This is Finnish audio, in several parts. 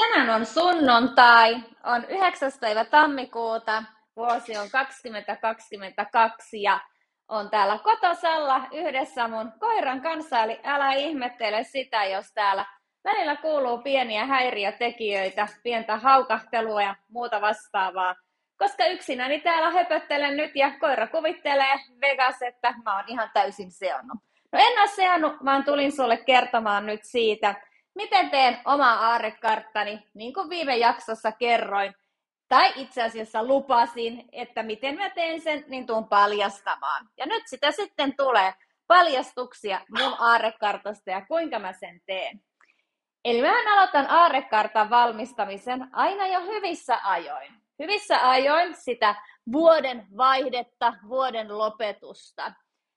Tänään on sunnuntai, on 9. päivä tammikuuta, vuosi on 2022 ja on täällä kotosalla yhdessä mun koiran kanssa, eli älä ihmettele sitä, jos täällä välillä kuuluu pieniä häiriötekijöitä, pientä haukahtelua ja muuta vastaavaa. Koska yksinäni täällä höpöttelen nyt ja koira kuvittelee Vegas, että mä oon ihan täysin seonnut. No en ole seonnut, vaan tulin sulle kertomaan nyt siitä, miten teen omaa aarekarttani, niin kuin viime jaksossa kerroin, tai itse asiassa lupasin, että miten mä teen sen, niin tuun paljastamaan. Ja nyt sitä sitten tulee paljastuksia mun aarekartasta ja kuinka mä sen teen. Eli mä aloitan aarekartan valmistamisen aina jo hyvissä ajoin. Hyvissä ajoin sitä vuoden vaihdetta, vuoden lopetusta.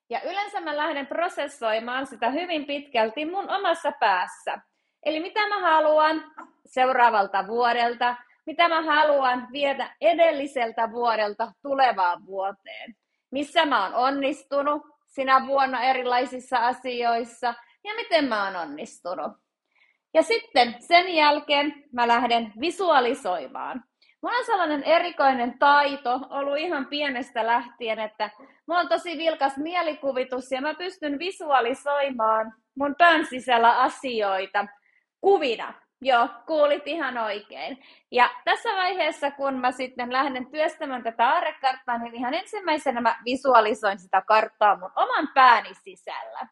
Ja yleensä mä lähden prosessoimaan sitä hyvin pitkälti mun omassa päässä. Eli mitä mä haluan seuraavalta vuodelta, mitä mä haluan viedä edelliseltä vuodelta tulevaan vuoteen. Missä mä oon onnistunut sinä vuonna erilaisissa asioissa ja miten mä oon onnistunut. Ja sitten sen jälkeen mä lähden visualisoimaan. Mulla on sellainen erikoinen taito ollut ihan pienestä lähtien, että mulla on tosi vilkas mielikuvitus ja mä pystyn visualisoimaan mun pään sisällä asioita kuvina. Joo, kuulit ihan oikein. Ja tässä vaiheessa, kun mä sitten lähden työstämään tätä aarekarttaa, niin ihan ensimmäisenä mä visualisoin sitä karttaa mun oman pääni sisällä.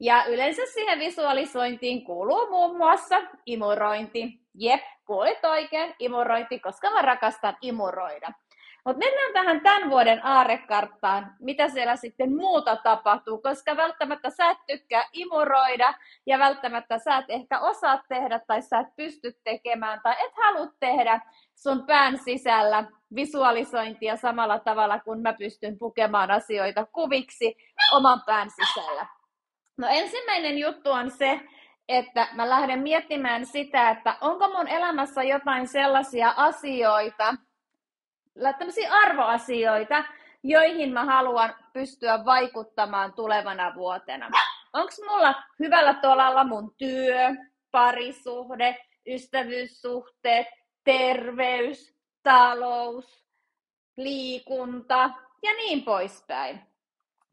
Ja yleensä siihen visualisointiin kuuluu muun muassa imurointi. Jep, kuulit oikein, imurointi, koska mä rakastan imuroida. Mutta mennään tähän tämän vuoden aarekarttaan, mitä siellä sitten muuta tapahtuu, koska välttämättä sä et tykkää imuroida ja välttämättä sä et ehkä osaa tehdä tai sä et pysty tekemään tai et halua tehdä sun pään sisällä visualisointia samalla tavalla kuin mä pystyn pukemaan asioita kuviksi oman pään sisällä. No ensimmäinen juttu on se, että mä lähden miettimään sitä, että onko mun elämässä jotain sellaisia asioita, tämmöisiä arvoasioita, joihin mä haluan pystyä vaikuttamaan tulevana vuotena. Onko mulla hyvällä tolalla mun työ, parisuhde, ystävyyssuhteet, terveys, talous, liikunta ja niin poispäin.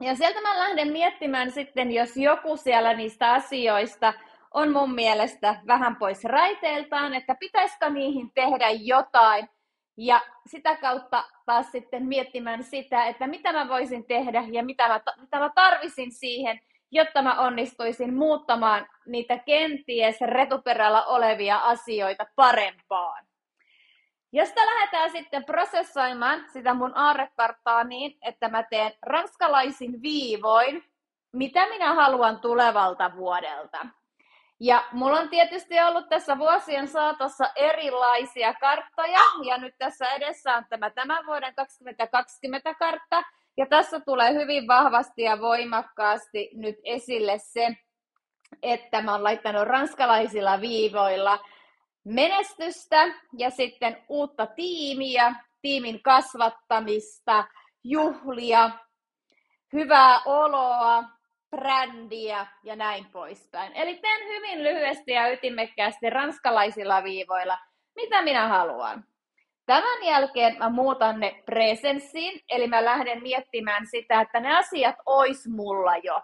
Ja sieltä mä lähden miettimään sitten, jos joku siellä niistä asioista on mun mielestä vähän pois raiteiltaan, että pitäisikö niihin tehdä jotain, ja sitä kautta taas sitten miettimään sitä, että mitä mä voisin tehdä ja mitä mä, mitä mä tarvisin siihen, jotta mä onnistuisin muuttamaan niitä kenties retuperällä olevia asioita parempaan. Josta lähdetään sitten prosessoimaan sitä mun aarrekarttaa niin, että mä teen ranskalaisin viivoin, mitä minä haluan tulevalta vuodelta. Ja mulla on tietysti ollut tässä vuosien saatossa erilaisia karttoja, ja nyt tässä edessä on tämä tämän vuoden 2020 kartta, ja tässä tulee hyvin vahvasti ja voimakkaasti nyt esille se, että mä oon laittanut ranskalaisilla viivoilla menestystä ja sitten uutta tiimiä, tiimin kasvattamista, juhlia, hyvää oloa, brändiä ja näin poispäin. Eli teen hyvin lyhyesti ja ytimekkäästi ranskalaisilla viivoilla, mitä minä haluan. Tämän jälkeen mä muutan ne presenssiin, eli mä lähden miettimään sitä, että ne asiat ois mulla jo.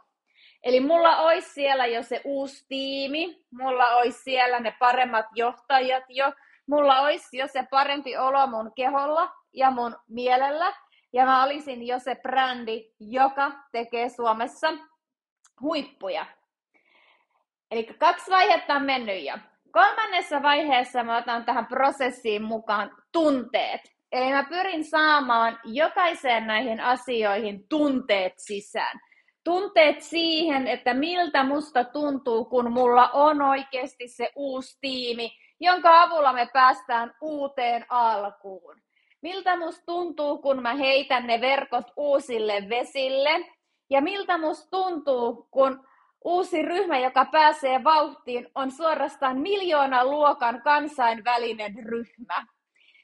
Eli mulla olisi siellä jo se uusi tiimi, mulla olisi siellä ne paremmat johtajat jo, mulla olisi jo se parempi olo mun keholla ja mun mielellä, ja mä olisin jo se brändi, joka tekee Suomessa huippuja. Eli kaksi vaihetta on mennyt jo. Kolmannessa vaiheessa mä otan tähän prosessiin mukaan tunteet. Eli mä pyrin saamaan jokaiseen näihin asioihin tunteet sisään. Tunteet siihen, että miltä musta tuntuu, kun mulla on oikeasti se uusi tiimi, jonka avulla me päästään uuteen alkuun. Miltä musta tuntuu, kun mä heitän ne verkot uusille vesille, ja miltä musta tuntuu, kun uusi ryhmä, joka pääsee vauhtiin, on suorastaan miljoona luokan kansainvälinen ryhmä.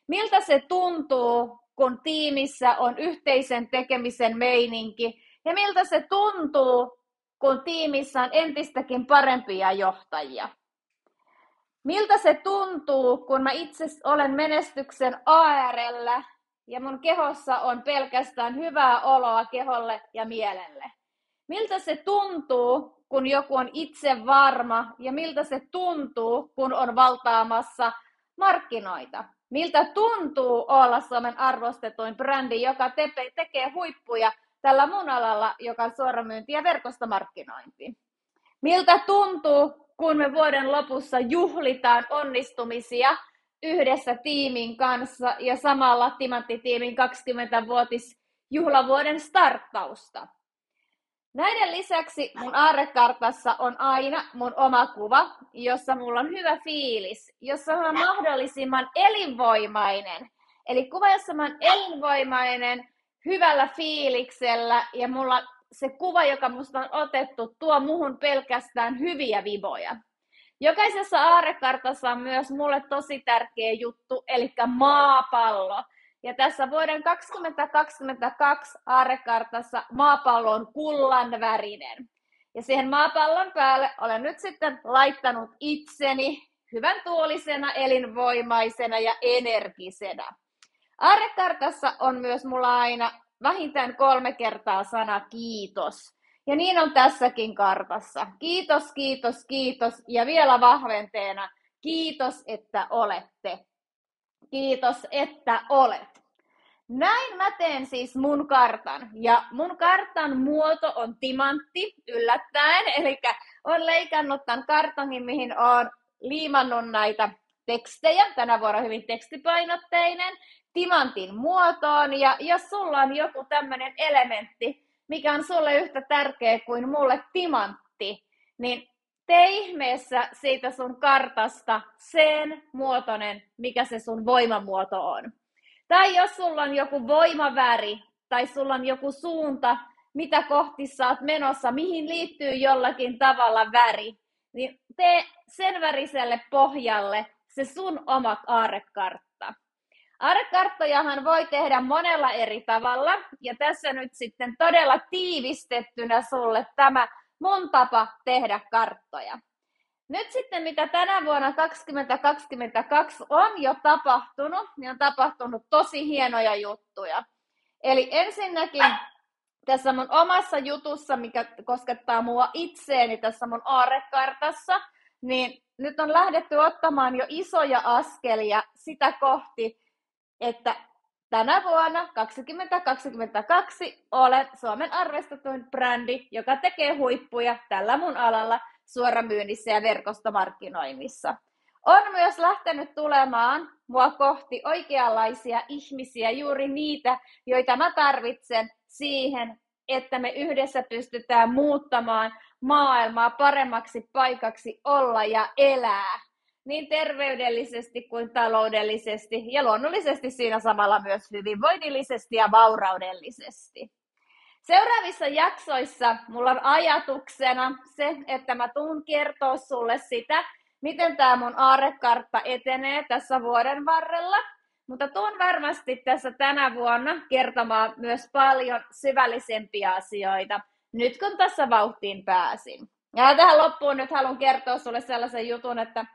Miltä se tuntuu, kun tiimissä on yhteisen tekemisen meininki, ja miltä se tuntuu, kun tiimissä on entistäkin parempia johtajia. Miltä se tuntuu, kun mä itse olen menestyksen ARL ja mun kehossa on pelkästään hyvää oloa keholle ja mielelle? Miltä se tuntuu, kun joku on itse varma ja miltä se tuntuu, kun on valtaamassa markkinoita? Miltä tuntuu olla Suomen arvostetuin brändi, joka te- tekee huippuja tällä mun alalla, joka on suoramyynti ja verkostomarkkinointi? Miltä tuntuu, kun me vuoden lopussa juhlitaan onnistumisia yhdessä tiimin kanssa ja samalla Timantti-tiimin 20-vuotis juhlavuoden starttausta? Näiden lisäksi mun aarrekartassa on aina mun oma kuva, jossa mulla on hyvä fiilis, jossa mä mahdollisimman elinvoimainen. Eli kuva, jossa mä oon elinvoimainen, hyvällä fiiliksellä ja mulla se kuva, joka musta on otettu, tuo muhun pelkästään hyviä viboja. Jokaisessa aarekartassa on myös mulle tosi tärkeä juttu, eli maapallo. Ja tässä vuoden 2022 aarekartassa maapallo on kullan värinen. Ja siihen maapallon päälle olen nyt sitten laittanut itseni hyvän tuolisena, elinvoimaisena ja energisenä. Aarekartassa on myös mulla aina vähintään kolme kertaa sana kiitos. Ja niin on tässäkin kartassa. Kiitos, kiitos, kiitos ja vielä vahventeena kiitos, että olette. Kiitos, että olet. Näin mä teen siis mun kartan. Ja mun kartan muoto on timantti, yllättäen. Eli on leikannut tämän kartongin, mihin on liimannut näitä tekstejä. Tänä vuonna hyvin tekstipainotteinen timantin muotoon. Ja jos sulla on joku tämmöinen elementti, mikä on sulle yhtä tärkeä kuin mulle timantti, niin tee ihmeessä siitä sun kartasta sen muotoinen, mikä se sun voimamuoto on. Tai jos sulla on joku voimaväri tai sulla on joku suunta, mitä kohti sä oot menossa, mihin liittyy jollakin tavalla väri, niin tee sen väriselle pohjalle se sun oma aarekartta. Aarekarttojahan voi tehdä monella eri tavalla, ja tässä nyt sitten todella tiivistettynä sulle tämä mun tapa tehdä karttoja. Nyt sitten, mitä tänä vuonna 2022 on jo tapahtunut, niin on tapahtunut tosi hienoja juttuja. Eli ensinnäkin tässä mun omassa jutussa, mikä koskettaa mua itseeni tässä mun aarekartassa, niin nyt on lähdetty ottamaan jo isoja askelia sitä kohti, että tänä vuonna 2022 olet Suomen arvostetuin brändi, joka tekee huippuja tällä mun alalla suoramyynnissä ja verkostomarkkinoinnissa. On myös lähtenyt tulemaan mua kohti oikeanlaisia ihmisiä, juuri niitä, joita mä tarvitsen siihen, että me yhdessä pystytään muuttamaan maailmaa paremmaksi paikaksi olla ja elää niin terveydellisesti kuin taloudellisesti ja luonnollisesti siinä samalla myös hyvinvoinnillisesti ja vauraudellisesti. Seuraavissa jaksoissa mulla on ajatuksena se, että mä tuun kertoa sulle sitä, miten tämä mun aarekartta etenee tässä vuoden varrella. Mutta tuun varmasti tässä tänä vuonna kertomaan myös paljon syvällisempiä asioita, nyt kun tässä vauhtiin pääsin. Ja tähän loppuun nyt haluan kertoa sulle sellaisen jutun, että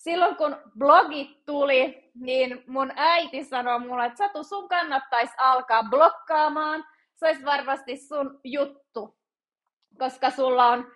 silloin kun blogit tuli, niin mun äiti sanoi mulle, että Satu, sun kannattaisi alkaa blokkaamaan. Se olisi varmasti sun juttu, koska sulla on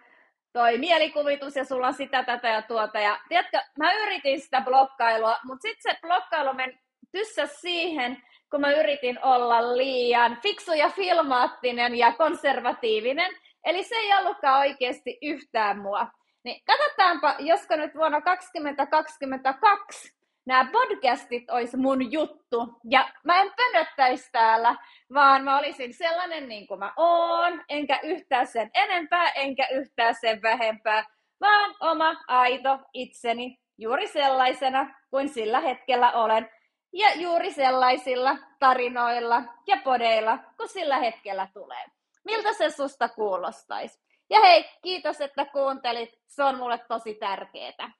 toi mielikuvitus ja sulla on sitä, tätä ja tuota. Ja tiedätkö, mä yritin sitä blokkailua, mutta sitten se blokkailu meni tyssä siihen, kun mä yritin olla liian fiksu ja filmaattinen ja konservatiivinen. Eli se ei ollutkaan oikeasti yhtään mua. Niin katsotaanpa, josko nyt vuonna 2022 nämä podcastit olisi mun juttu. Ja mä en pönöttäisi täällä, vaan mä olisin sellainen niin kuin mä oon, enkä yhtään sen enempää, enkä yhtään sen vähempää, vaan oma aito itseni juuri sellaisena kuin sillä hetkellä olen. Ja juuri sellaisilla tarinoilla ja podeilla, kun sillä hetkellä tulee. Miltä se susta kuulostaisi? Ja hei, kiitos, että kuuntelit. Se on mulle tosi tärkeää.